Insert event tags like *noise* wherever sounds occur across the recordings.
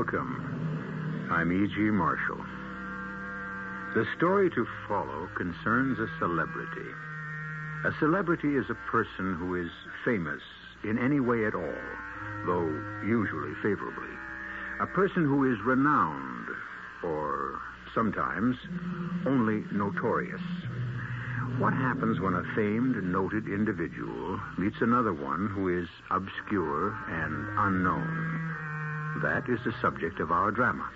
Welcome. I'm E.G. Marshall. The story to follow concerns a celebrity. A celebrity is a person who is famous in any way at all, though usually favorably. A person who is renowned, or sometimes only notorious. What happens when a famed, noted individual meets another one who is obscure and unknown? That is the subject of our drama.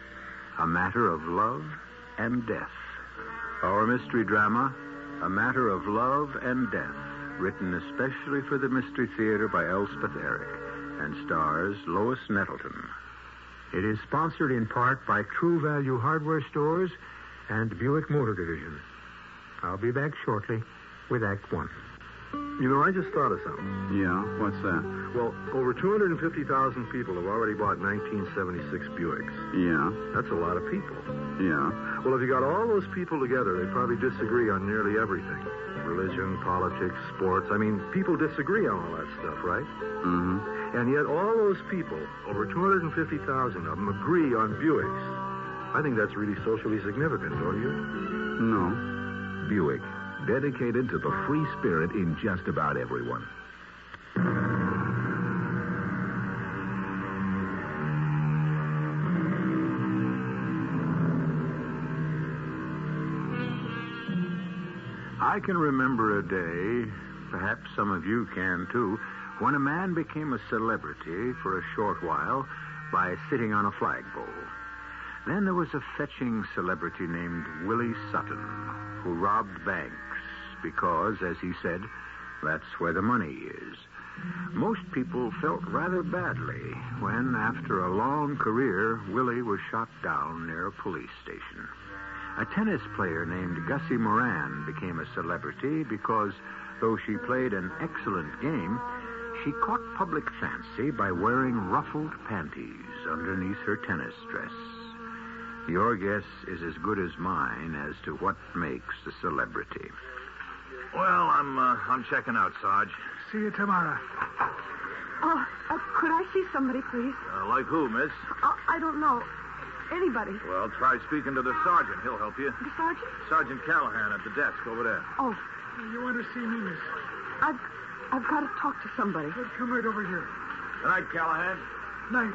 A matter of love and death. Our mystery drama, A Matter of Love and Death, written especially for the Mystery Theater by Elspeth Eric, and stars Lois Nettleton. It is sponsored in part by True Value Hardware Stores and Buick Motor Division. I'll be back shortly with Act One. You know, I just thought of something. Yeah, what's that? Well, over 250,000 people have already bought 1976 Buicks. Yeah, That's a lot of people. yeah. Well, if you got all those people together, they probably disagree on nearly everything. Religion, politics, sports. I mean, people disagree on all that stuff, right? Mm-hmm. And yet all those people, over 250,000 of them, agree on Buicks. I think that's really socially significant, don't you? No. Buick, dedicated to the free spirit in just about everyone. I can remember a day, perhaps some of you can too, when a man became a celebrity for a short while by sitting on a flagpole. Then there was a fetching celebrity named Willie Sutton, who robbed banks because, as he said, That's where the money is. Most people felt rather badly when, after a long career, Willie was shot down near a police station. A tennis player named Gussie Moran became a celebrity because, though she played an excellent game, she caught public fancy by wearing ruffled panties underneath her tennis dress. Your guess is as good as mine as to what makes a celebrity. Well, I'm uh, I'm checking out, Sarge. See you tomorrow. Oh, uh, could I see somebody, please? Uh, like who, miss? Uh, I don't know. Anybody. Well, try speaking to the sergeant. He'll help you. The sergeant? Sergeant Callahan at the desk over there. Oh, You want to see me, miss? I've I've got to talk to somebody. Well, come right over here. Good night, Callahan. Night.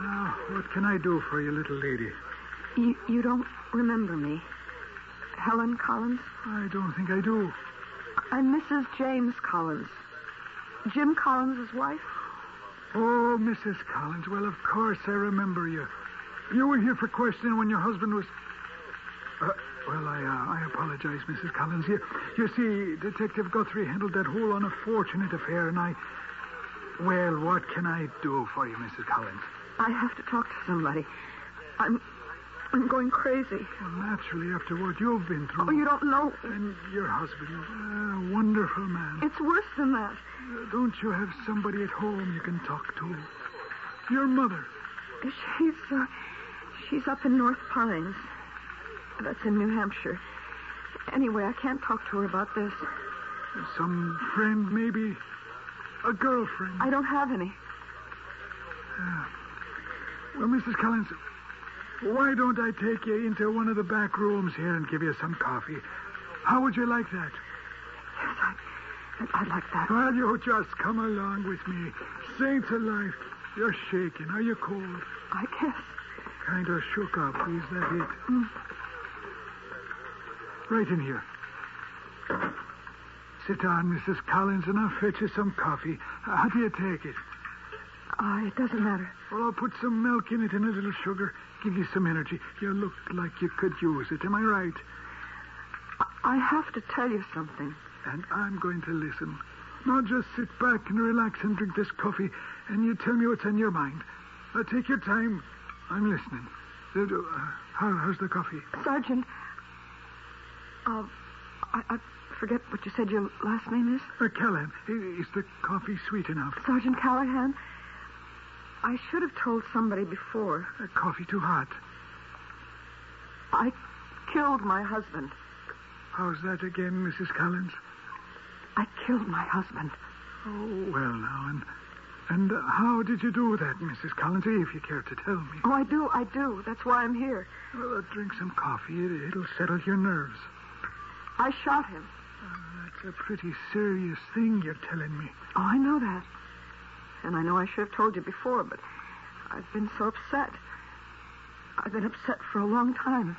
Now, what can I do for you, little lady? You you don't remember me, Helen Collins? I don't think I do. I'm Mrs. James Collins. Jim Collins' wife. Oh, Mrs. Collins. Well, of course I remember you. You were here for questioning when your husband was. Uh, well, I uh, I apologize, Mrs. Collins. You, you see, Detective Guthrie handled that whole unfortunate affair, and I. Well, what can I do for you, Mrs. Collins? I have to talk to somebody. I'm I'm going crazy. Well, naturally, after what you've been through. Oh, you don't know. And your husband, a wonderful man. It's worse than that. Uh, Don't you have somebody at home you can talk to? Your mother. She's uh, she's up in North Pines. That's in New Hampshire. Anyway, I can't talk to her about this. Some friend, maybe. A girlfriend. I don't have any. Well, Mrs. Collins, why don't I take you into one of the back rooms here and give you some coffee? How would you like that? Yes, I, I'd like that. Well, you just come along with me. Saints alive. You're shaking. Are you cold? I guess. Kind of shook up. Is that it? Right in here. Sit down, Mrs. Collins, and I'll fetch you some coffee. How do you take it? Uh, it doesn't matter. Well, I'll put some milk in it and a little sugar. Give you some energy. You look like you could use it. Am I right? I have to tell you something. And I'm going to listen. Now just sit back and relax and drink this coffee, and you tell me what's on your mind. Now take your time. I'm listening. Uh, uh, how, how's the coffee? Sergeant, uh, I, I forget what you said your last name is. Uh, Callahan, is the coffee sweet enough? Sergeant Callahan. I should have told somebody before. Uh, coffee too hot. I killed my husband. How's that again, Mrs. Collins? I killed my husband. Oh, well now, and and uh, how did you do that, Mrs. Collins? If you care to tell me. Oh, I do, I do. That's why I'm here. Well, uh, drink some coffee. It, it'll settle your nerves. I shot him. That's a pretty serious thing you're telling me. Oh, I know that. And I know I should have told you before, but I've been so upset. I've been upset for a long time.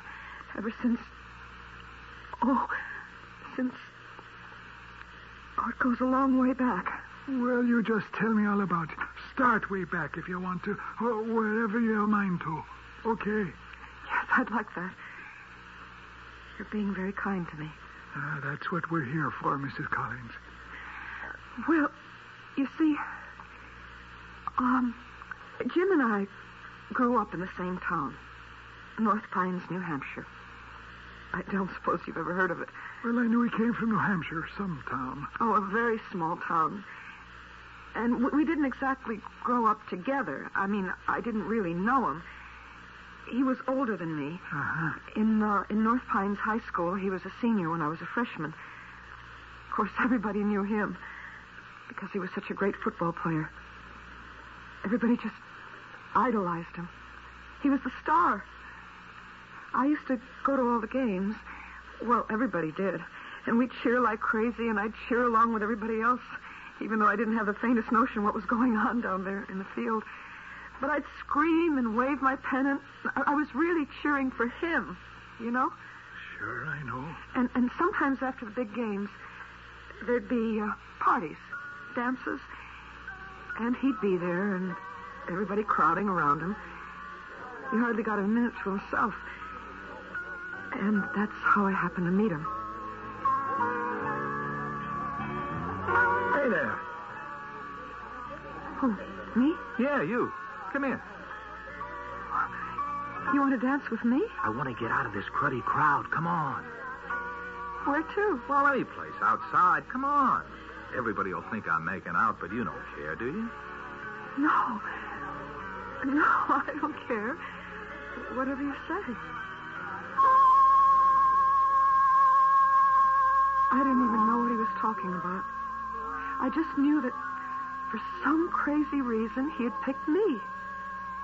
Ever since. Oh, since. Oh, it goes a long way back. Well, you just tell me all about it. Start way back if you want to, or wherever you mind to. Okay. Yes, I'd like that. You're being very kind to me. Ah, that's what we're here for, Mrs. Collins. Well, you see, um, Jim and I grew up in the same town, North Pines, New Hampshire. I don't suppose you've ever heard of it. Well, I knew he came from New Hampshire, some town. Oh, a very small town. And we didn't exactly grow up together. I mean, I didn't really know him. He was older than me. Uh-huh. In uh, in North Pines High School, he was a senior when I was a freshman. Of course, *laughs* everybody knew him because he was such a great football player. Everybody just idolized him. He was the star. I used to go to all the games. Well, everybody did. And we'd cheer like crazy, and I'd cheer along with everybody else, even though I didn't have the faintest notion what was going on down there in the field. But I'd scream and wave my pennant. I was really cheering for him, you know? Sure, I know. And and sometimes after the big games, there'd be uh, parties, dances, and he'd be there, and everybody crowding around him. He hardly got a minute to himself. And that's how I happened to meet him. Hey there. Oh, me? Yeah, you. Come here. You want to dance with me? I want to get out of this cruddy crowd. Come on. Where to? Well, any place outside. Come on. Everybody will think I'm making out, but you don't care, do you? No. No, I don't care. Whatever you say. I didn't even know what he was talking about. I just knew that for some crazy reason he had picked me.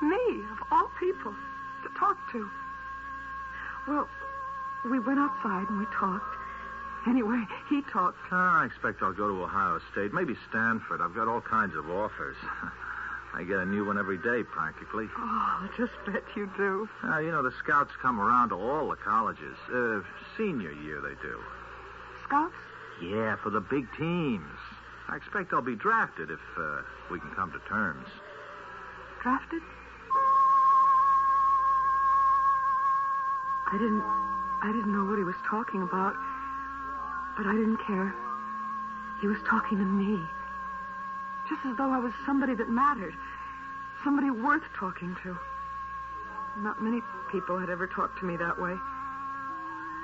Me, of all people, to talk to. Well, we went outside and we talked. Anyway, he talked. Ah, I expect I'll go to Ohio State, maybe Stanford. I've got all kinds of offers. *laughs* I get a new one every day, practically. Oh, I just bet you do. Uh, you know, the scouts come around to all the colleges. Uh, senior year, they do. Scouts? Yeah, for the big teams. I expect I'll be drafted if uh, we can come to terms. Drafted? I didn't I didn't know what he was talking about, but I didn't care. He was talking to me. Just as though I was somebody that mattered. Somebody worth talking to. Not many people had ever talked to me that way.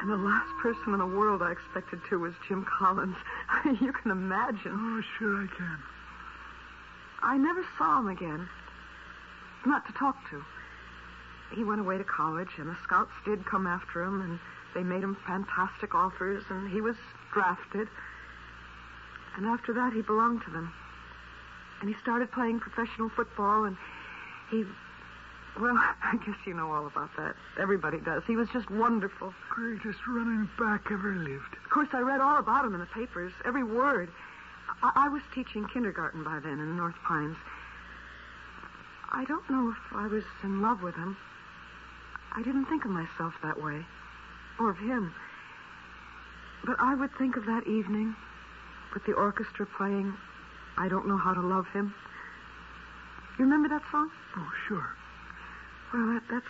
And the last person in the world I expected to was Jim Collins. *laughs* you can imagine. Oh, sure I can. I never saw him again. Not to talk to. He went away to college, and the scouts did come after him, and they made him fantastic offers, and he was drafted. And after that, he belonged to them. And he started playing professional football, and he. Well, *laughs* I guess you know all about that. Everybody does. He was just wonderful. Greatest running back ever lived. Of course, I read all about him in the papers, every word. I, I was teaching kindergarten by then in North Pines. I don't know if I was in love with him. I didn't think of myself that way, or of him. But I would think of that evening with the orchestra playing I Don't Know How to Love Him. You remember that song? Oh, sure. Well, that, that's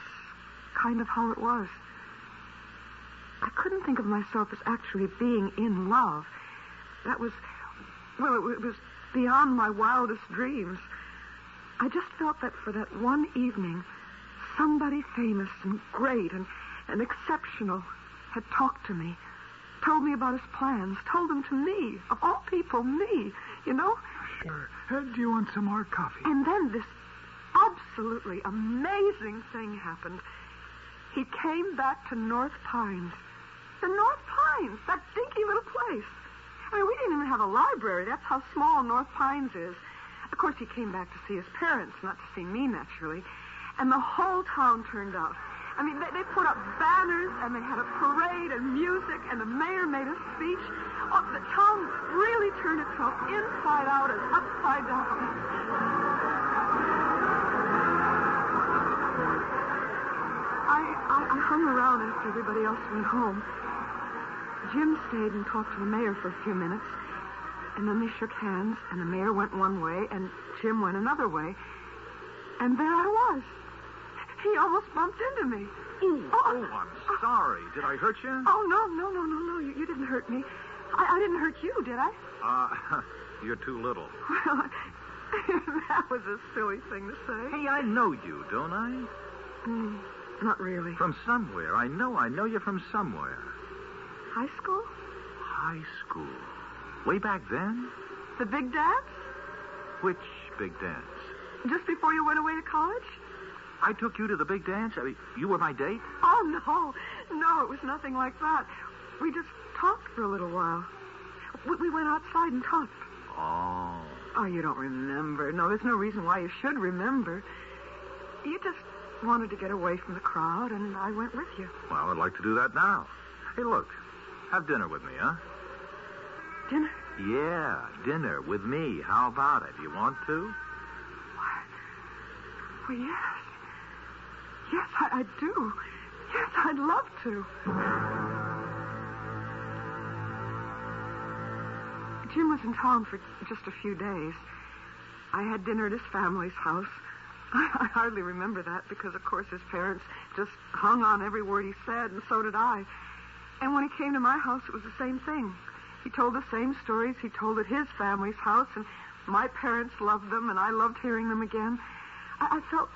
kind of how it was. I couldn't think of myself as actually being in love. That was, well, it, was beyond my wildest dreams. I just felt that for that one evening, somebody famous and great and, and exceptional had talked to me, told me about his plans, told them to me, of all people, me, you know? Sure. Uh, do you want some more coffee? And then this absolutely amazing thing happened. He came back to North Pines. The North Pines, that dinky little place. I mean, we didn't even have a library. That's how small North Pines is. Of course, he came back to see his parents, not to see me, naturally. And the whole town turned out. I mean, they, they put up banners and they had a parade and music and the mayor made a speech. Oh, the town really turned itself inside out and upside down. I, hung around after everybody else went home. Jim stayed and talked to the mayor for a few minutes. And then they shook hands, and the mayor went one way, and Jim went another way. And there I was. He almost bumped into me. Oh, oh, I'm sorry. Did I hurt you? Oh, no, no, no, no, no. You, you didn't hurt me. I, I didn't hurt you, did I? Uh, *laughs* you're too little. *laughs* Well, that was a silly thing to say. Hey, I know you, don't I? Mm, not really. From somewhere. I know, I know you from somewhere. High school? High school. Way back then? The big dance? Which big dance? Just before you went away to college? I took you to the big dance? I mean, you were my date? Oh, no. No, it was nothing like that. We just talked for a little while. We, we went outside and talked. Oh. Oh, you don't remember. No, there's no reason why you should remember. You just wanted to get away from the crowd, and I went with you. Well, I'd like to do that now. Hey, look. Have dinner with me, huh? Dinner? Yeah, dinner with me. How about it? You want to? Well, yes. Yes, I, I do. Yes, I'd love to. Jim was in town for just a few days. I had dinner at his family's house. *laughs* I hardly remember that because, of course, his parents just hung on every word he said, and so did I. And when he came to my house, it was the same thing. He told the same stories he told at his family's house, and my parents loved them, and I loved hearing them again. I, I felt,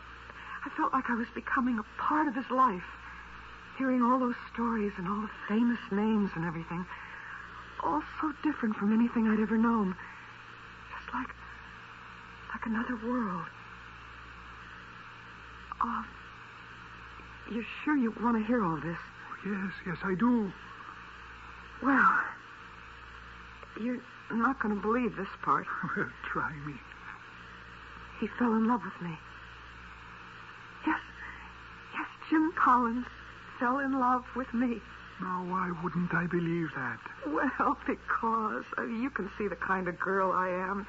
I felt like I was becoming a part of his life, hearing all those stories and all the famous names and everything, all so different from anything I'd ever known, just like, like another world. Oh, you're sure you want to hear all this? Oh, yes, yes, I do. Well, you're not going to believe this part. Well, *laughs* try me. He fell in love with me. Jim Collins fell in love with me. Now, why wouldn't I believe that? Well, *laughs* because uh, you can see the kind of girl I am,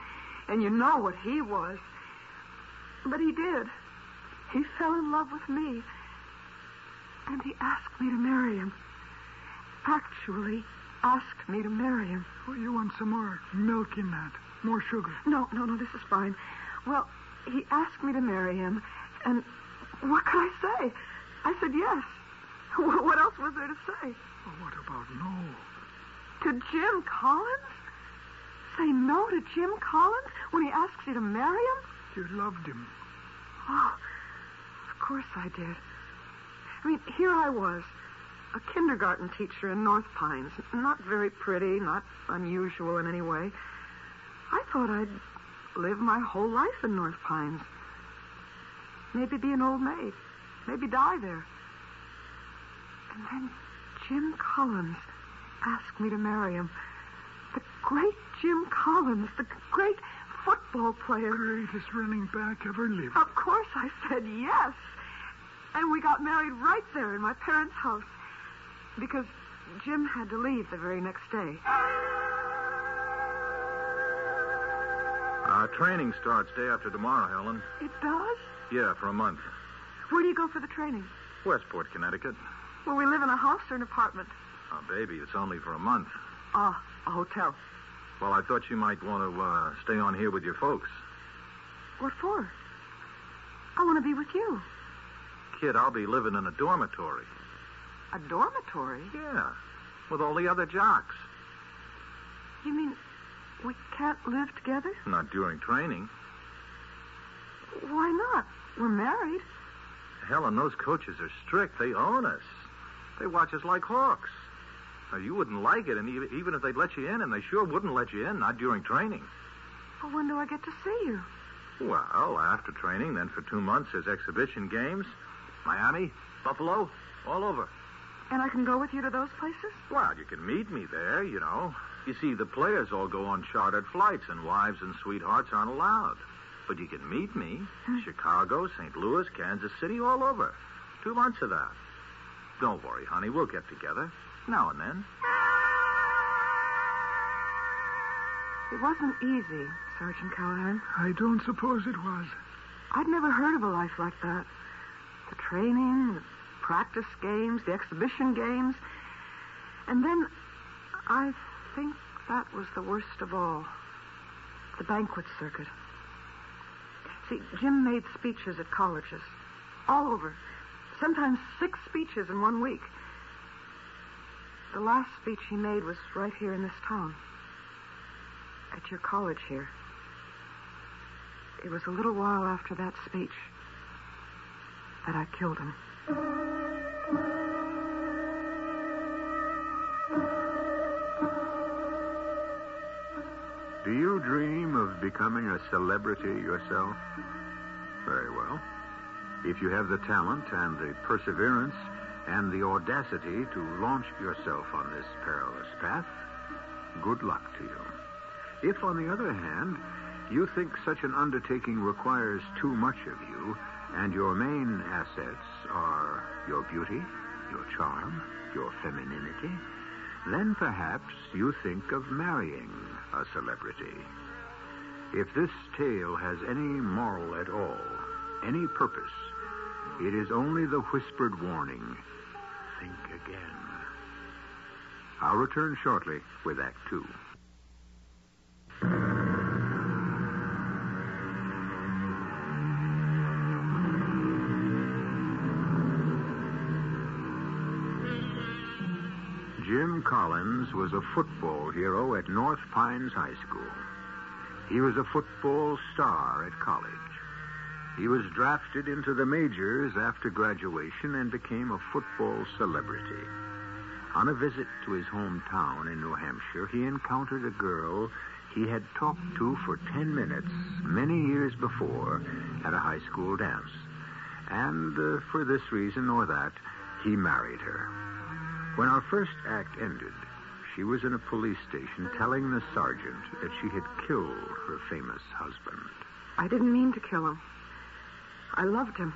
and you know what he was. But he did. He fell in love with me. And he asked me to marry him. Actually, asked me to marry him. Oh, you want some more milk in that? More sugar? No, no, no, this is fine. Well, he asked me to marry him, and what could I say? I said yes. *laughs* What else was there to say? Well, what about no? To Jim Collins? Say no to Jim Collins when he asks you to marry him? You loved him. Oh, of course I did. I mean, here I was, a kindergarten teacher in North Pines. Not very pretty, not unusual in any way. I thought I'd live my whole life in North Pines. Maybe be an old maid. Maybe die there. And then Jim Collins asked me to marry him. The great Jim Collins, the great football player. Greatest running back ever lived. Of course I said yes. And we got married right there in my parents' house. Because Jim had to leave the very next day. Our training starts day after tomorrow, Helen. It does? Yeah, for a month. Where do you go for the training? Westport, Connecticut. Will we live in a house or an apartment? Oh, baby, it's only for a month. Ah, a hotel. Well, I thought you might want to uh, stay on here with your folks. What for? I want to be with you. Kid, I'll be living in a dormitory. A dormitory? Yeah, with all the other jocks. You mean we can't live together? Not during training. Why not? We're married. Helen, those coaches are strict. They own us. They watch us like hawks. Now, you wouldn't like it, and even, even if they'd let you in, and they sure wouldn't let you in, not during training. Well, when do I get to see you? Well, after training, then for two months, there's exhibition games. Miami, Buffalo, all over. And I can go with you to those places? Well, you can meet me there, you know. You see, the players all go on chartered flights, and wives and sweethearts aren't allowed. But you can meet me. Chicago, St. Louis, Kansas City, all over. Two months of that. Don't worry, honey. We'll get together. Now and then. It wasn't easy, Sergeant Callahan. I don't suppose it was. I'd never heard of a life like that. The training, the practice games, the exhibition games. And then I think that was the worst of all. The banquet circuit. See, Jim made speeches at colleges, all over. Sometimes six speeches in one week. The last speech he made was right here in this town. At your college here. It was a little while after that speech that I killed him. Do you dream of becoming a celebrity yourself? Very well. If you have the talent and the perseverance and the audacity to launch yourself on this perilous path, good luck to you. If, on the other hand, you think such an undertaking requires too much of you, and your main assets are your beauty, your charm, your femininity, then perhaps you think of marrying a celebrity. If this tale has any moral at all, any purpose, it is only the whispered warning think again. I'll return shortly with Act Two. Was a football hero at North Pines High School. He was a football star at college. He was drafted into the majors after graduation and became a football celebrity. On a visit to his hometown in New Hampshire, he encountered a girl he had talked to for 10 minutes many years before at a high school dance. And uh, for this reason or that, he married her. When our first act ended, she was in a police station telling the sergeant that she had killed her famous husband. I didn't mean to kill him. I loved him.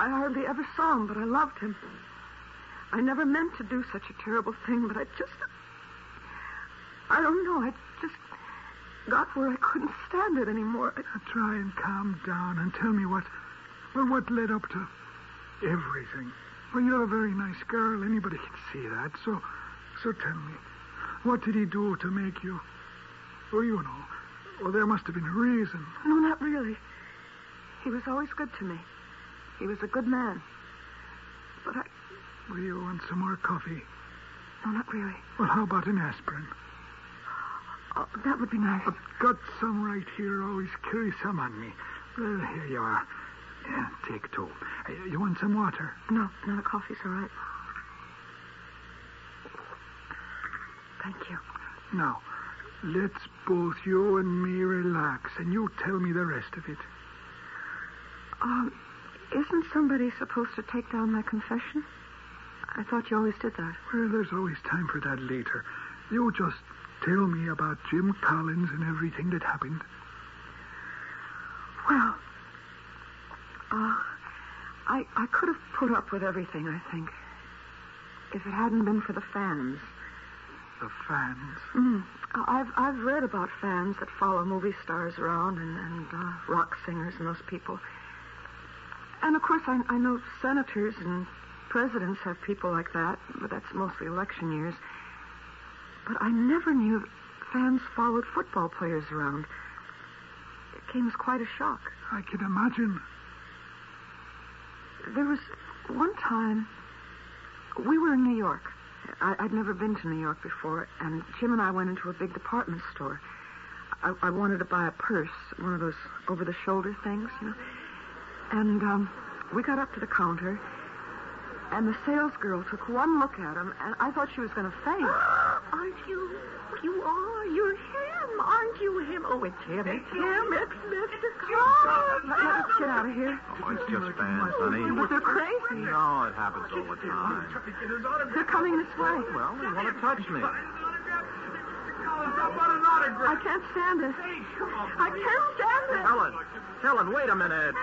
I hardly ever saw him, but I loved him. I never meant to do such a terrible thing, but I just. I don't know. I just got where I couldn't stand it anymore. I, Now try and calm down and tell me what, well, what led up to everything. Well, you're a very nice girl. Anybody can see that. So, so tell me, what did he do to make you? Oh, you know. Well, there must have been a reason. no, not really. He was always good to me. He was a good man. But I. Well, you want some more coffee? No, not really. Well, how about an aspirin? Oh, that would be nice. I've got some right here. Always carry some on me. Well, here you are. Yeah, take two. Uh, You want some water? No, no, the coffee's all right. Thank you. Now, let's both you and me relax, and you tell me the rest of it. Um, isn't somebody supposed to take down my confession? I thought you always did that. Well, there's always time for that later. You just tell me about Jim Collins and everything that happened. Well, uh, I I could have put up with everything. I think, if it hadn't been for the fans. Fans. Mm. I've I've read about fans that follow movie stars around and and uh, rock singers and those people. And of course, I I know senators and presidents have people like that, but that's mostly election years. But I never knew fans followed football players around. It came as quite a shock. I can imagine. There was one time we were in New York. I, I'd never been to New York before, and Jim and I went into a big department store. I, I wanted to buy a purse, one of those over-the-shoulder things, you know. And um, we got up to the counter, and the salesgirl took one look at him, and I thought she was going to faint. *gasps* Aren't you? You are. You're him. Aren't you him? Oh, it's him. It's him. It's Mr. Collins. Let, let's get out of here. Oh, it's just fans, honey. But they're crazy. No, it happens all the time. They're coming this way. Well, they want to touch me. I can't stand it. I can't stand it. Helen, Helen, wait a minute.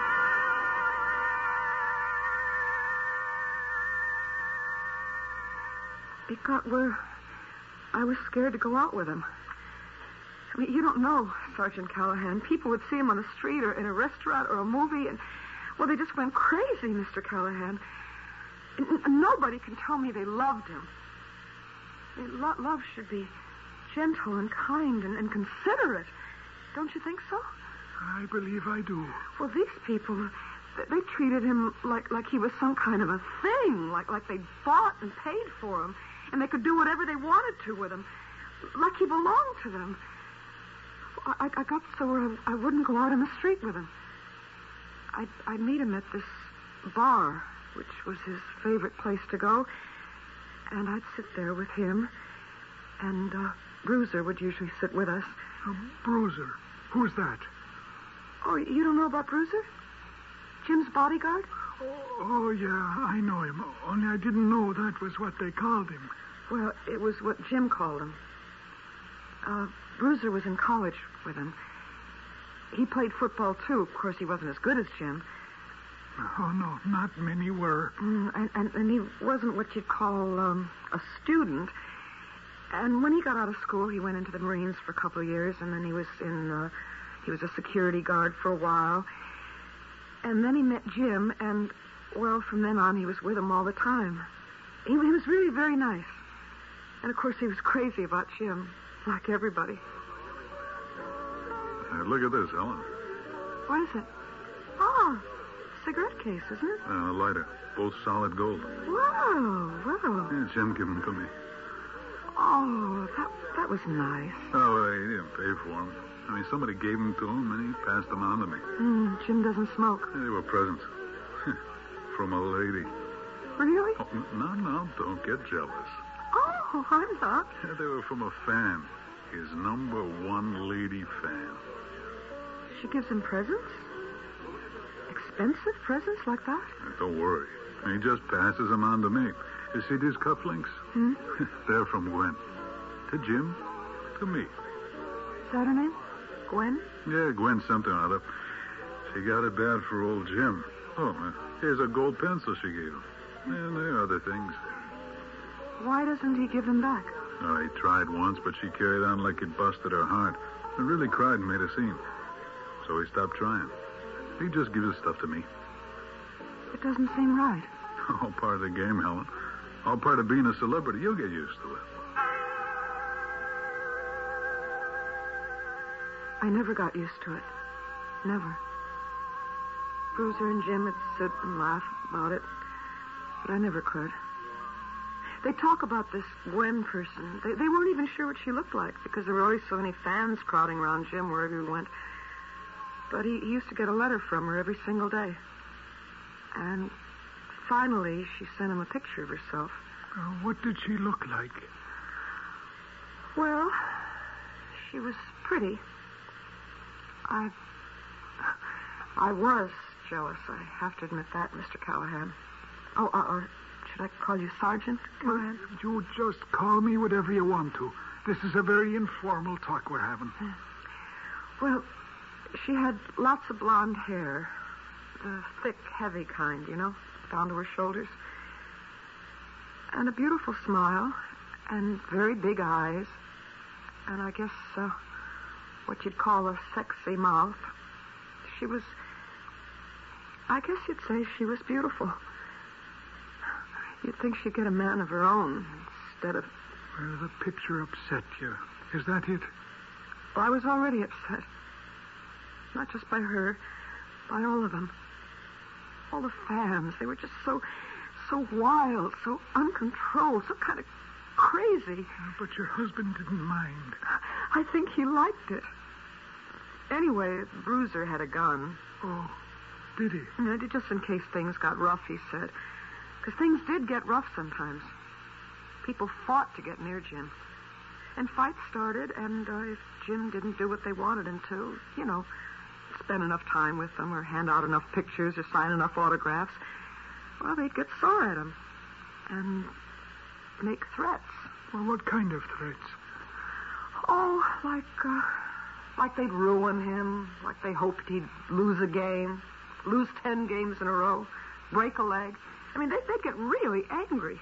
It got where I was scared to go out with him. You don't know Sergeant Callahan. People would see him on the street or in a restaurant or a movie, and well, they just went crazy, Mr. Callahan. Nobody can tell me they loved him. I mean, lo- love should be gentle and kind and, and considerate. Don't you think so? I believe I do. Well, these people, they treated him like like he was some kind of a thing, like like they bought and paid for him, and they could do whatever they wanted to with him, like he belonged to them. I, I got so I, I wouldn't go out in the street with him. I'd, I'd meet him at this bar, which was his favorite place to go, and I'd sit there with him, and uh, Bruiser would usually sit with us. A bruiser. Who's that? Oh, you don't know about Bruiser? Jim's bodyguard? Oh, yeah, I know him. Only I didn't know that was what they called him. Well, it was what Jim called him. Uh, Bruiser was in college with him. He played football, too. Of course, he wasn't as good as Jim. Oh, no, not many were. Mm, and, and, and he wasn't what you'd call um, a student. And when he got out of school, he went into the Marines for a couple of years, and then he was in, uh, he was a security guard for a while. And then he met Jim, and, well, from then on, he was with him all the time. He, he was really very nice. And, of course, he was crazy about Jim, like everybody. Hey, look at this, Helen. What is it? Oh, cigarette case, isn't it? Uh, a lighter. Both solid gold. Wow, wow. Yeah, Jim gave them to me. Oh, that, that was nice. Oh, well, he didn't pay for them. I mean, somebody gave them to him, and he passed them on to me. Mm, Jim doesn't smoke. They were presents. *laughs* From a lady. Really? Oh, no, no, don't get jealous. Oh, I'm not. Yeah, they were from a fan. His number one lady fan. She gives him presents? Expensive presents like that? Don't worry. He just passes them on to me. You see these cufflinks? Hmm? *laughs* They're from Gwen. To Jim, to me. Is that her name? Gwen? Yeah, Gwen something or other. She got it bad for old Jim. Oh, uh, here's a gold pencil she gave him. And there are other things. Why doesn't he give them back? Oh, he tried once, but she carried on like it busted her heart. He really cried and made a scene. So he stopped trying. He just gives his stuff to me. It doesn't seem right. *laughs* All part of the game, Helen. All part of being a celebrity. You'll get used to it. I never got used to it. Never. Bruiser and Jim would sit and laugh about it, but I never could. They talk about this Gwen person. They, they weren't even sure what she looked like because there were always so many fans crowding around Jim wherever he went. But he, he used to get a letter from her every single day. And finally, she sent him a picture of herself. Uh, what did she look like? Well, she was pretty. I. I was jealous. I have to admit that, Mr. Callahan. Oh, uh, or should I call you Sergeant Callahan? You just call me whatever you want to. This is a very informal talk we're having. Well, she had lots of blonde hair. The thick, heavy kind, you know, down to her shoulders. And a beautiful smile. And very big eyes. And I guess uh, what you'd call a sexy mouth. She was. I guess you'd say she was beautiful. You'd think she'd get a man of her own instead of. Well, the picture upset you. Is that it? Well, I was already upset. Not just by her, by all of them. All the fans. They were just so, so wild, so uncontrolled, so kind of crazy. But your husband didn't mind. I think he liked it. Anyway, Bruiser had a gun. Oh, did he? Know, just in case things got rough, he said. Because things did get rough sometimes. People fought to get near Jim. And fights started, and uh, if Jim didn't do what they wanted him to, you know, spend enough time with them, or hand out enough pictures, or sign enough autographs, well, they'd get sore at him. And make threats. Well, what kind of threats? Oh, like, uh, like they'd ruin him, like they hoped he'd lose a game, lose ten games in a row, break a leg. I mean, they, they'd get really angry.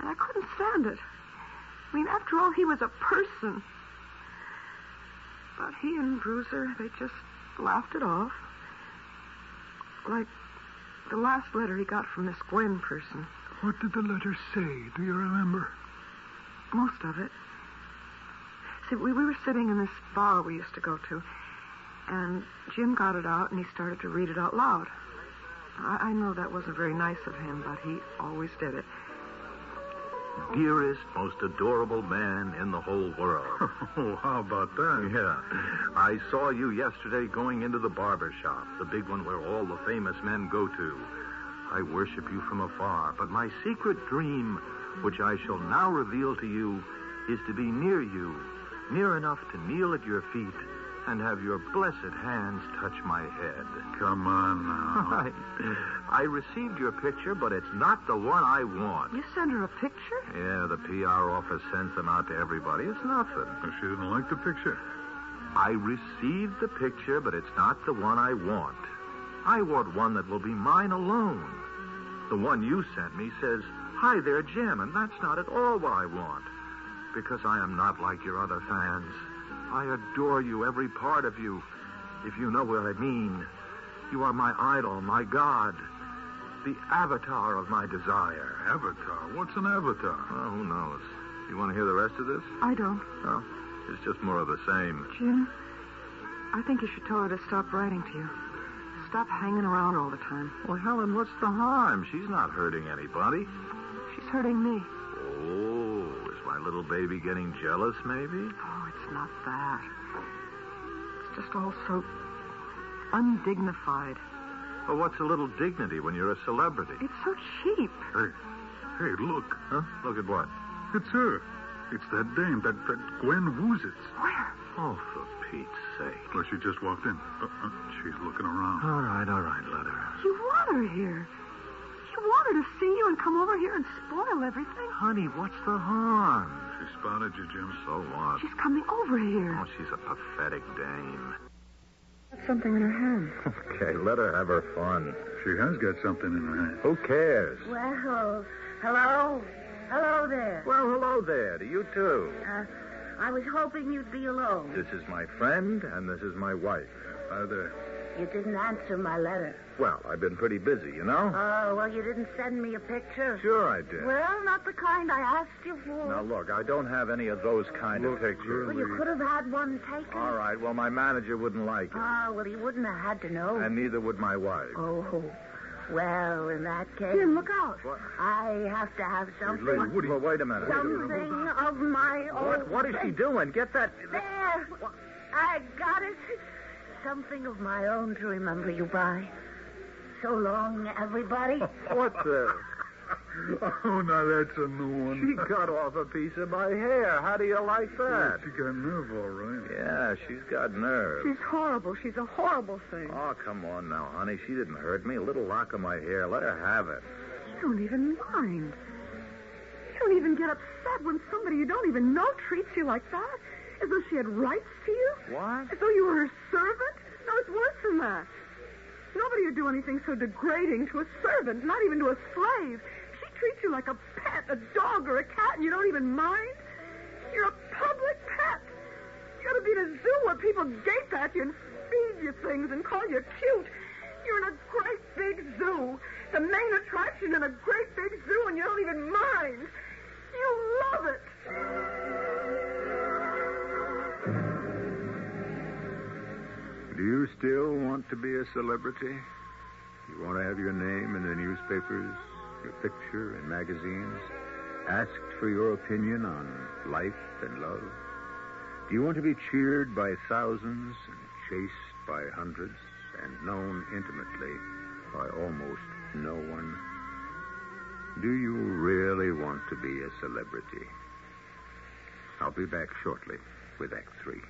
And I couldn't stand it. I mean, after all, he was a person. But he and Bruiser, they just laughed it off. Like the last letter he got from this Gwen person. What did the letter say? Do you remember? Most of it. See, we, we were sitting in this bar we used to go to, and Jim got it out and he started to read it out loud. I, I know that wasn't very nice of him, but he always did it. Dearest, most adorable man in the whole world. *laughs* Oh, how about that? Yeah. I saw you yesterday going into the barber shop, the big one where all the famous men go to. I worship you from afar, but my secret dream, which I shall now reveal to you, is to be near you, near enough to kneel at your feet and have your blessed hands touch my head. Come on now. *laughs* I, I received your picture, but it's not the one I want. You sent her a picture? Yeah, the PR office sends them out to everybody. It's nothing. She didn't like the picture. I received the picture, but it's not the one I want. I want one that will be mine alone. The one you sent me says, Hi there, Jim, and that's not at all what I want. Because I am not like your other fans. I adore you, every part of you, if you know what I mean. You are my idol, my God, the avatar of my desire. Avatar? What's an avatar? Oh, who knows? You want to hear the rest of this? I don't. No, it's just more of the same. Jim, I think you should tell her to stop writing to you. Stop hanging around all the time. Well, Helen, what's the harm? She's not hurting anybody. She's hurting me. Oh, is my little baby getting jealous, maybe? Oh, it's not that. It's just all so undignified. Well, what's a little dignity when you're a celebrity? It's so cheap. Hey, hey, look. Huh? Look at what? It's her. It's that dame, that, that Gwen Woozits. Where? Oh, for Pete's sake. Well, she just walked in. Uh, uh, she's looking around. All right, all right, let her. You want her here. You want her to see you and come over here and spoil everything. Honey, what's the harm? She spotted you, Jim. So what? She's coming over here. Oh, she's a pathetic dame. Got something in her hand. *laughs* Okay, let her have her fun. She has got something in her hand. Who cares? Well, hello? Hello there. Well, hello there to you, too. Uh, I was hoping you'd be alone. This is my friend, and this is my wife. Hi there. You didn't answer my letter. Well, I've been pretty busy, you know? Oh, well, you didn't send me a picture. Sure I did. Well, not the kind I asked you for. Now, look, I don't have any of those kind of pictures. Well, you could have had one taken. All right, well, my manager wouldn't like it. Oh, well, he wouldn't have had to know. And neither would my wife. Oh, well, in that case. Jim, look out. I have to have something. Lady, well, wait a minute. Something of my own. What, what is she doing? Get that... There. I got it. Something of my own to remember you by. So long, everybody. *laughs* What the... Oh, now that's a new one. She cut off a piece of my hair. How do you like that? She got nerve, all right. Yeah, she's got nerve. She's horrible. She's a horrible thing. Oh, come on now, honey. She didn't hurt me. A little lock of my hair. Let her have it. You don't even mind. You don't even get upset when somebody you don't even know treats you like that. As though she had rights to you. What? As though you were her servant. No, it's worse than that. Nobody would do anything so degrading to a servant, not even to a slave. She treats you like a pet, a dog or a cat, and you don't even mind. You're a public pet. You ought to be in a zoo where people gape at you and feed you things and call you cute. You're in a great big zoo, the main attraction in a great big zoo, and you don't even mind. You love it. Do you still want to be a celebrity? You want to have your name in the newspapers, your picture in magazines, asked for your opinion on life and love? Do you want to be cheered by thousands and chased by hundreds and known intimately by almost no one? Do you really want to be a celebrity? I'll be back shortly with Act Three.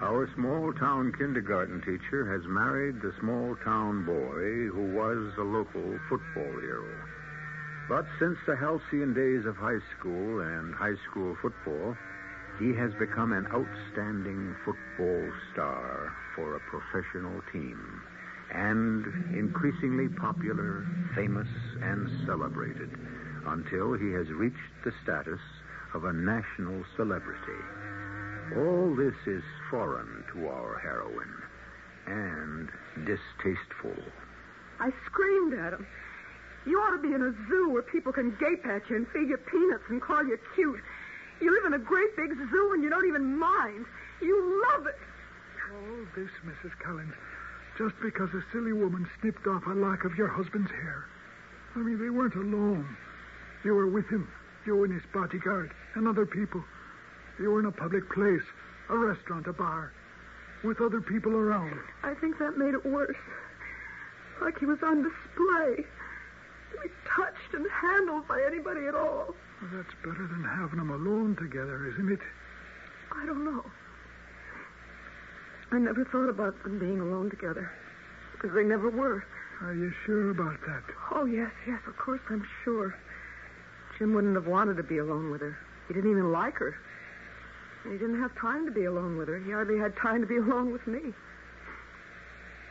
Our small town kindergarten teacher has married the small town boy who was a local football hero. But since the halcyon days of high school and high school football, he has become an outstanding football star for a professional team and increasingly popular, famous, and celebrated until he has reached the status of a national celebrity. All this is foreign to our heroine and distasteful. I screamed at him. You ought to be in a zoo where people can gape at you and feed you peanuts and call you cute. You live in a great big zoo and you don't even mind. You love it. All this, Mrs. Collins, just because a silly woman snipped off a lock of your husband's hair. I mean, they weren't alone. You were with him, you and his bodyguard, and other people. You were in a public place, a restaurant, a bar, with other people around. I think that made it worse. Like he was on display. To be touched and handled by anybody at all. Well, that's better than having them alone together, isn't it? I don't know. I never thought about them being alone together. Because they never were. Are you sure about that? Oh, yes, yes, of course I'm sure. Jim wouldn't have wanted to be alone with her. He didn't even like her. And he didn't have time to be alone with her. He hardly had time to be *laughs* alone with me.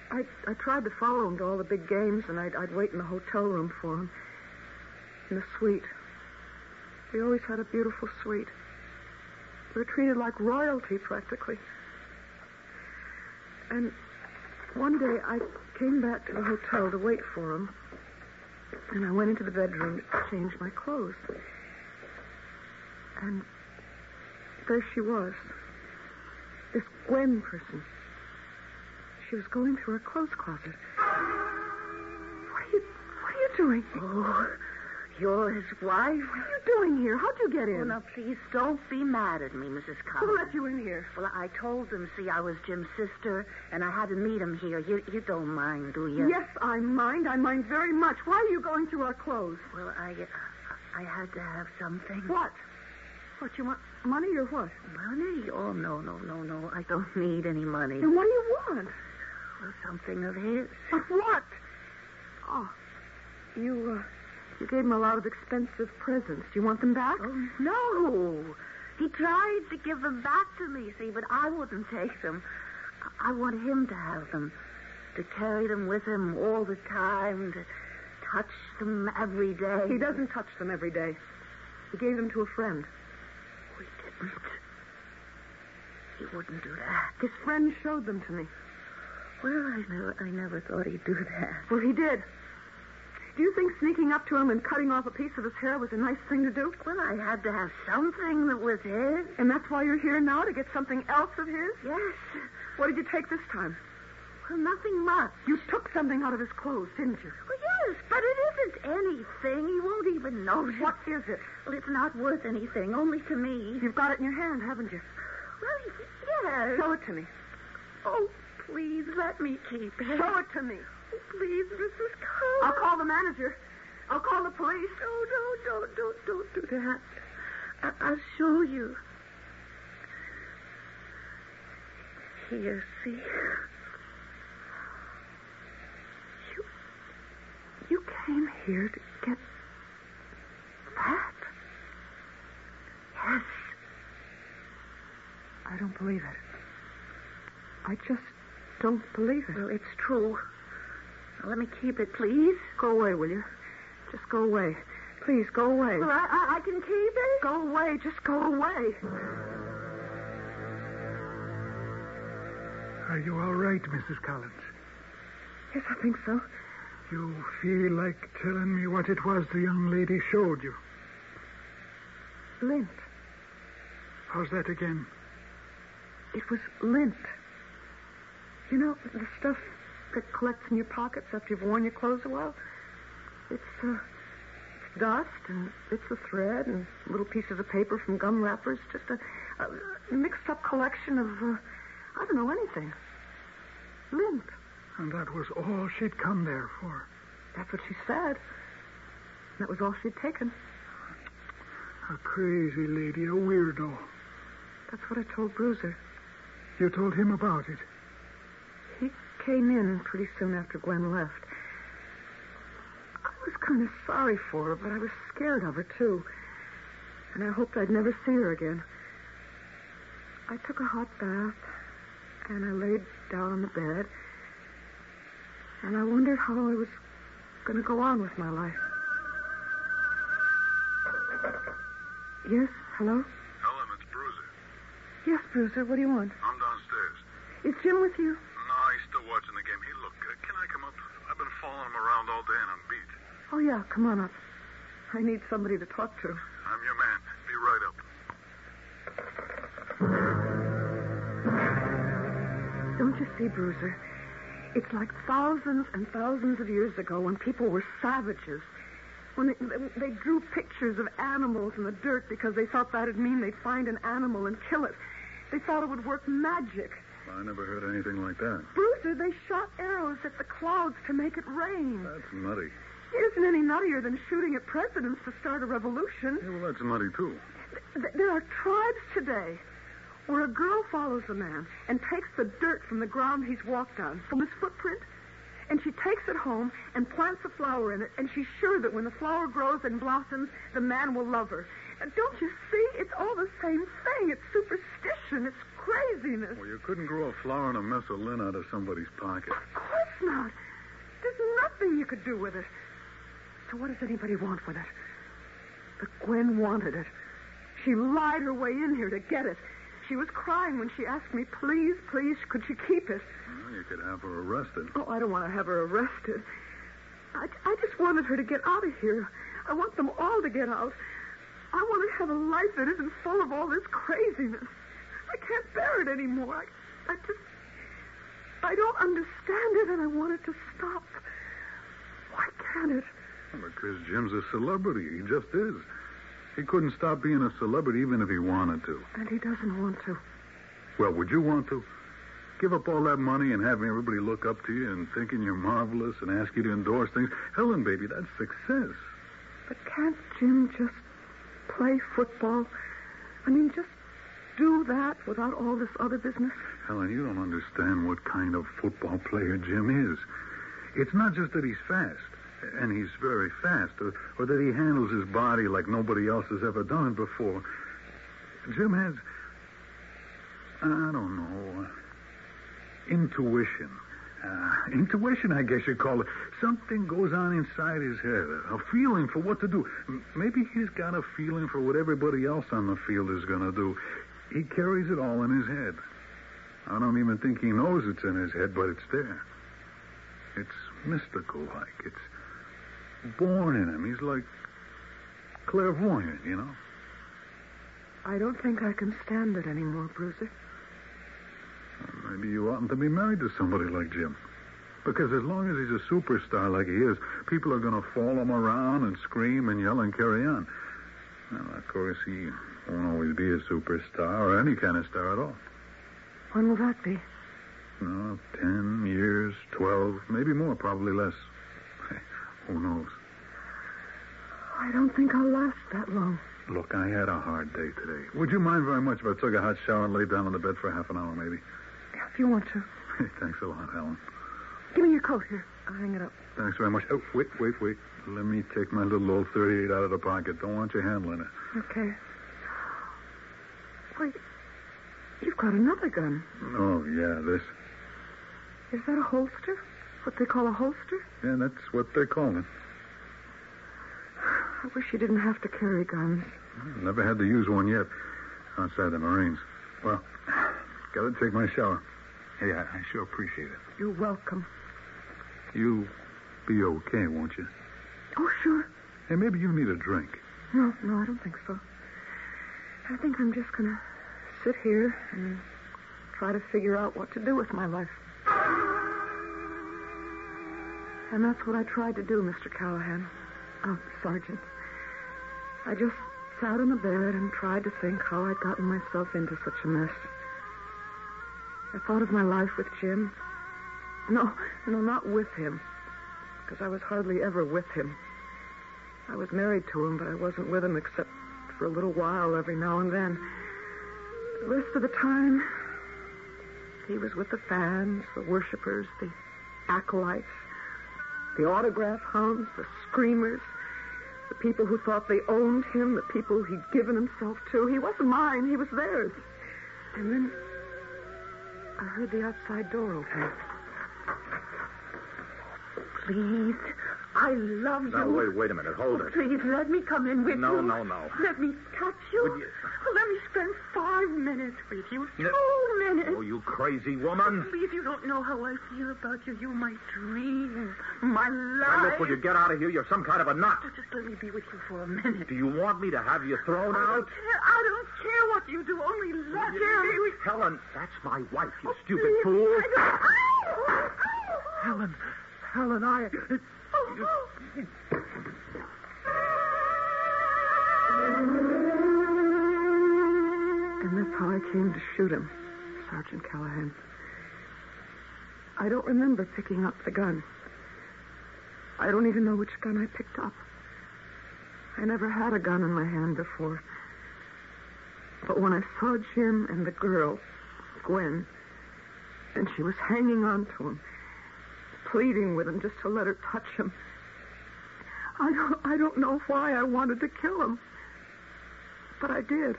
I, I tried to follow him to all the big games, and I'd, I'd wait in the hotel room for him. In the suite. We always had a beautiful suite. We were treated like royalty, practically. And one day I came back to the hotel to wait for him, and I went into the bedroom to change my clothes. And there she was. This Gwen person. She was going through her clothes closet. What are you what are you doing? Oh, you're his wife? What are you doing here? How'd you get in? Oh, now, please don't be mad at me, Mrs. Collins. Who let you in here? Well, I told them, see, I was Jim's sister, and I had to meet him here. You, you don't mind, do you? Yes, I mind. I mind very much. Why are you going through our clothes? Well, I, I had to have something. What? What, you want money or what? Money? Oh, no, no, no, no. I don't need any money. Then what do you want? Well, something of his. But what? Oh, you, uh, you gave him a lot of expensive presents. Do you want them back? Oh, no. He tried to give them back to me, see, but I wouldn't take them. I want him to have them, to carry them with him all the time, to touch them every day. He doesn't touch them every day. He gave them to a friend. We didn't. He wouldn't do that. His friend showed them to me. Well, I never, I never thought he'd do that. Well, he did. Do you think sneaking up to him and cutting off a piece of his hair was a nice thing to do? Well, I had to have something that was his. And that's why you're here now, to get something else of his? Yes. What did you take this time? Well, nothing much. You took something out of his clothes, didn't you? Well, yes, but it isn't anything. He won't even notice. What is it? Well, it's not worth anything, only to me. You've got it in your hand, haven't you? Well, yes. Show it to me. Oh, please, let me keep it. Show it to me. Please, Mrs. Collins. I'll call the manager. I'll call the police. No, no, don't, don't, don't do that. I- I'll show you. Here, see. You, you came here to get that? Yes. I don't believe it. I just don't believe it. Well, it's true. Now, let me keep it, please. Go away, will you? Just go away. Please, go away. Well, I, I, I can keep it. Go away. Just go away. Are you all right, Mrs. Collins? Yes, I think so. You feel like telling me what it was the young lady showed you? Lint. How's that again? It was lint. You know, the stuff that collects in your pockets after you've worn your clothes a while? It's, uh, it's dust and bits of thread and little pieces of paper from gum wrappers. Just a, a mixed up collection of, uh, I don't know, anything. Lint. And that was all she'd come there for. That's what she said. That was all she'd taken. A crazy lady, a weirdo. That's what I told Bruiser. You told him about it? Came in pretty soon after Gwen left. I was kind of sorry for her, but I was scared of her, too. And I hoped I'd never see her again. I took a hot bath, and I laid down on the bed, and I wondered how I was going to go on with my life. Yes, hello? Ellen, it's Bruiser. Yes, Bruiser, what do you want? I'm downstairs. Is Jim with you? No, he's still watching the game. Hey, look, uh, can I come up? I've been following him around all day and I'm beat. Oh, yeah, come on up. I need somebody to talk to. I'm your man. Be right up. Don't you see, Bruiser? It's like thousands and thousands of years ago when people were savages. When they, they drew pictures of animals in the dirt because they thought that'd mean they'd find an animal and kill it. They thought it would work magic. I never heard anything like that. Bruiser, they shot arrows at the clouds to make it rain. That's nutty. It isn't any nuttier than shooting at presidents to start a revolution. Yeah, well, that's nutty, too. Th- There are tribes today where a girl follows a man and takes the dirt from the ground he's walked on, from his footprint, and she takes it home and plants a flower in it, and she's sure that when the flower grows and blossoms, the man will love her. And don't you see? It's all the same thing. It's superstition. It's craziness. Well, you couldn't grow a flower and a mess of lint out of somebody's pocket. Of course not. There's nothing you could do with it. So what does anybody want with it? But Gwen wanted it. She lied her way in here to get it. She was crying when she asked me, please, please, could she keep it? Well, you could have her arrested. Oh, I don't want to have her arrested. I, I just wanted her to get out of here. I want them all to get out. I want to have a life that isn't full of all this craziness. I can't bear it anymore. I, I just, I don't understand it, and I want it to stop. Why can't it? Because Jim's a celebrity. He just is. He couldn't stop being a celebrity even if he wanted to. And he doesn't want to. Well, would you want to? Give up all that money and having everybody look up to you and thinking you're marvelous and ask you to endorse things. Helen, baby, that's success. But can't Jim just play football? I mean, just do that without all this other business? Helen, you don't understand what kind of football player Jim is. It's not just that he's fast, and he's very fast, or, or that he handles his body like nobody else has ever done it before. Jim has, I don't know, intuition. Uh, intuition, I guess you'd call it. Something goes on inside his head, a feeling for what to do. M- Maybe he's got a feeling for what everybody else on the field is going to do. He carries it all in his head. I don't even think he knows it's in his head, but it's there. It's mystical like. It's born in him. He's like clairvoyant, you know? I don't think I can stand it anymore, Bruiser. Maybe you oughtn't to be married to somebody like Jim. Because as long as he's a superstar like he is, people are going to follow him around and scream and yell and carry on. Well, of course, he won't always be a superstar or any kind of star at all. When will that be? You know, ten years, twelve, maybe more, probably less. *laughs* Who knows? I don't think I'll last that long. Look, I had a hard day today. Would you mind very much if I took a hot shower and laid down on the bed for half an hour, maybe? If you want to. *laughs* Thanks a lot, Helen. Give me your coat here. I'll hang it up. Thanks very much. Oh, wait, wait, wait. Let me take my little old 38 out of the pocket. Don't want you handling it. Okay. Wait. You've got another gun. Oh, yeah, this. Is that a holster? What they call a holster? Yeah, that's what they call it. I wish you didn't have to carry guns. Never had to use one yet outside the Marines. Well, gotta take my shower. Hey, I, I sure appreciate it. You're welcome. You be okay, won't you? Oh, sure. Hey, maybe you need a drink. No, no, I don't think so. I think I'm just going to sit here and try to figure out what to do with my life. And that's what I tried to do, Mr. Callahan. Oh, Sergeant. I just sat in the bed and tried to think how I'd gotten myself into such a mess. I thought of my life with Jim. No, no, not with him. Because I was hardly ever with him. I was married to him, but I wasn't with him except for a little while every now and then. The rest of the time, he was with the fans, the worshippers, the acolytes, the autograph hounds, the screamers, the people who thought they owned him, the people he'd given himself to. He wasn't mine, he was theirs. And then I heard the outside door open. Please. I love you. Now, wait, wait a minute. Hold it. Please, let me come in with No, you. no, no. No. Let me touch you. Would you- Oh, Let me spend five minutes with you. No. Two minutes. Oh, you crazy woman. Please, you don't know how I feel about you. You're my dream, my Now, life. look, will you get out of here? You're some kind of a nut. Oh, Just let me be with you for a minute. Do you want me to have you thrown I out? don't care. I don't care what you do. Only let me be with Helen, that's my wife, you oh, stupid Please, fool. I don't- oh, oh, Helen, Helen, I. And that's how I came to shoot him, Sergeant Callahan. I don't remember picking up the gun. I don't even know which gun I picked up. I never had a gun in my hand before. But when I saw Jim and the girl, Gwen, and she was hanging on to him, pleading with him just to let her touch him, I don't, I don't know why I wanted to kill him. But I did.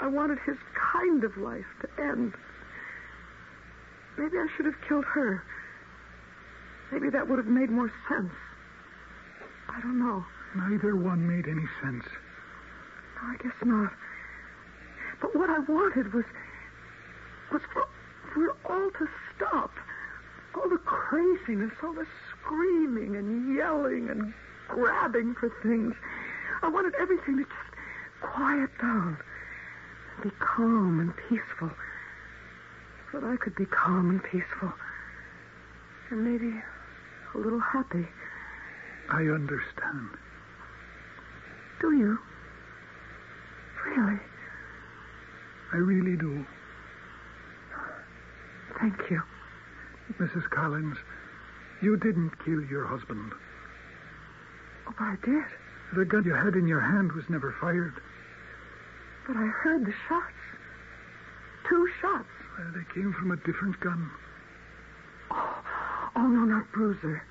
I wanted his kind of life to end. Maybe I should have killed her. Maybe that would have made more sense. I don't know. Neither one made any sense. No, I guess not. But what I wanted was was for, for it all to stop. All the craziness, all the screaming and yelling and grabbing for things. I wanted everything to just quiet down, and be calm and peaceful. So that I could be calm and peaceful, and maybe a little happy. I understand. Do you? Really? I really do. Thank you. Mrs. Collins, you didn't kill your husband. Oh, but I did. The gun you had in your hand was never fired. But I heard the shots. Two shots. Uh, they came from a different gun. Oh, oh no, not Bruiser.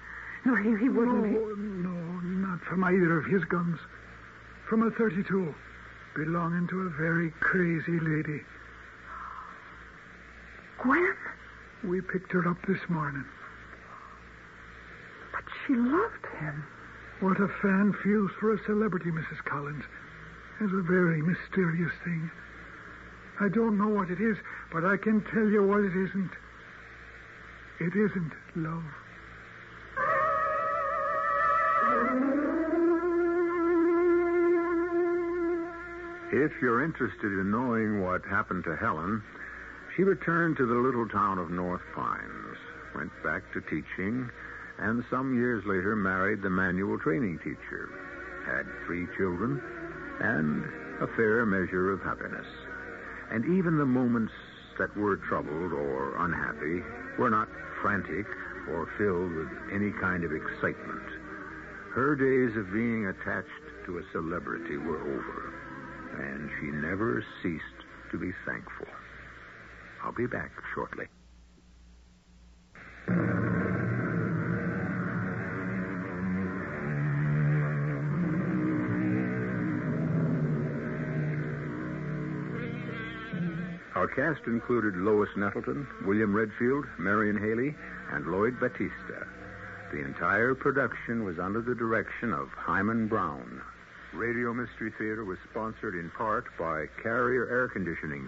No, he, he wouldn't. No, no, not from either of his guns. From a 32, belonging to a very crazy lady. Gwen? We picked her up this morning. But she loved him. What a fan feels for a celebrity, Mrs. Collins, is a very mysterious thing. I don't know what it is, but I can tell you what it isn't. It isn't love. If you're interested in knowing what happened to Helen, she returned to the little town of North Pines, went back to teaching, and some years later married the manual training teacher, had three children, and a fair measure of happiness. And even the moments that were troubled or unhappy were not frantic or filled with any kind of excitement. Her days of being attached to a celebrity were over, and she never ceased to be thankful. I'll be back shortly. Our cast included Lois Nettleton, William Redfield, Marian Hailey, and Lloyd Battista. The entire production was under the direction of Himan Brown. Radio Mystery Theater was sponsored in part by Carrier Air Conditioning.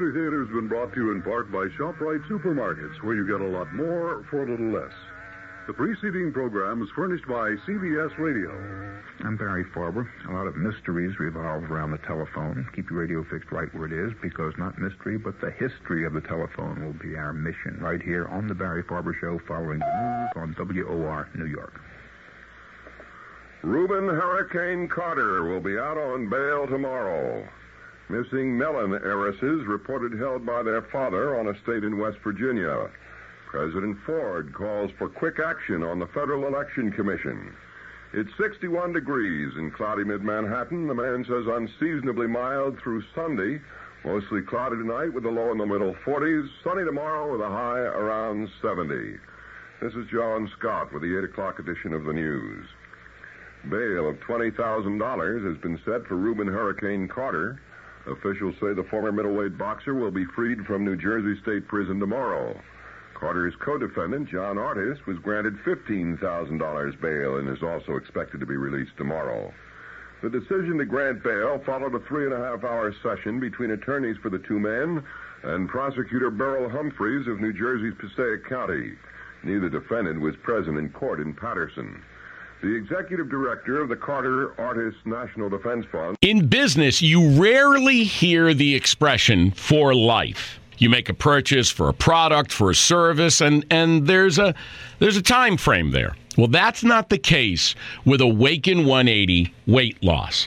Mystery Theater has been brought to you in part by ShopRite Supermarkets, where you get a lot more for a little less. The preceding program is furnished by CBS Radio. I'm Barry Farber. A lot of mysteries revolve around the telephone. Keep your radio fixed right where it is, because not mystery, but the history of the telephone will be our mission right here on the Barry Farber Show following the news on WOR New York. Rubin Hurricane Carter will be out on bail tomorrow. Missing Mellon heiresses reported held by their father on a state in West Virginia. President Ford calls for quick action on the Federal Election Commission. It's 61 degrees in cloudy mid Manhattan. The man says unseasonably mild through Sunday. Mostly cloudy tonight with a low in the middle 40s. Sunny tomorrow with a high around 70. This is John Scott with the 8 o'clock edition of the news. Bail of $20,000 has been set for Rubin Hurricane Carter. Officials say the former middleweight boxer will be freed from New Jersey State Prison tomorrow. Carter's co-defendant, John Artis, was granted $15,000 bail and is also expected to be released tomorrow. The decision to grant bail followed a three and a half hour session between attorneys for the two men and prosecutor Burrell Humphreys of New Jersey's Passaic County. Neither defendant was present in court in Paterson. The executive director of the Carter Artists National Defense Fund. In business, you rarely hear the expression for life. You make a purchase for a product, for a service, and, and there's a there's a time frame there. Well, that's not the case with Awaken 180 weight loss.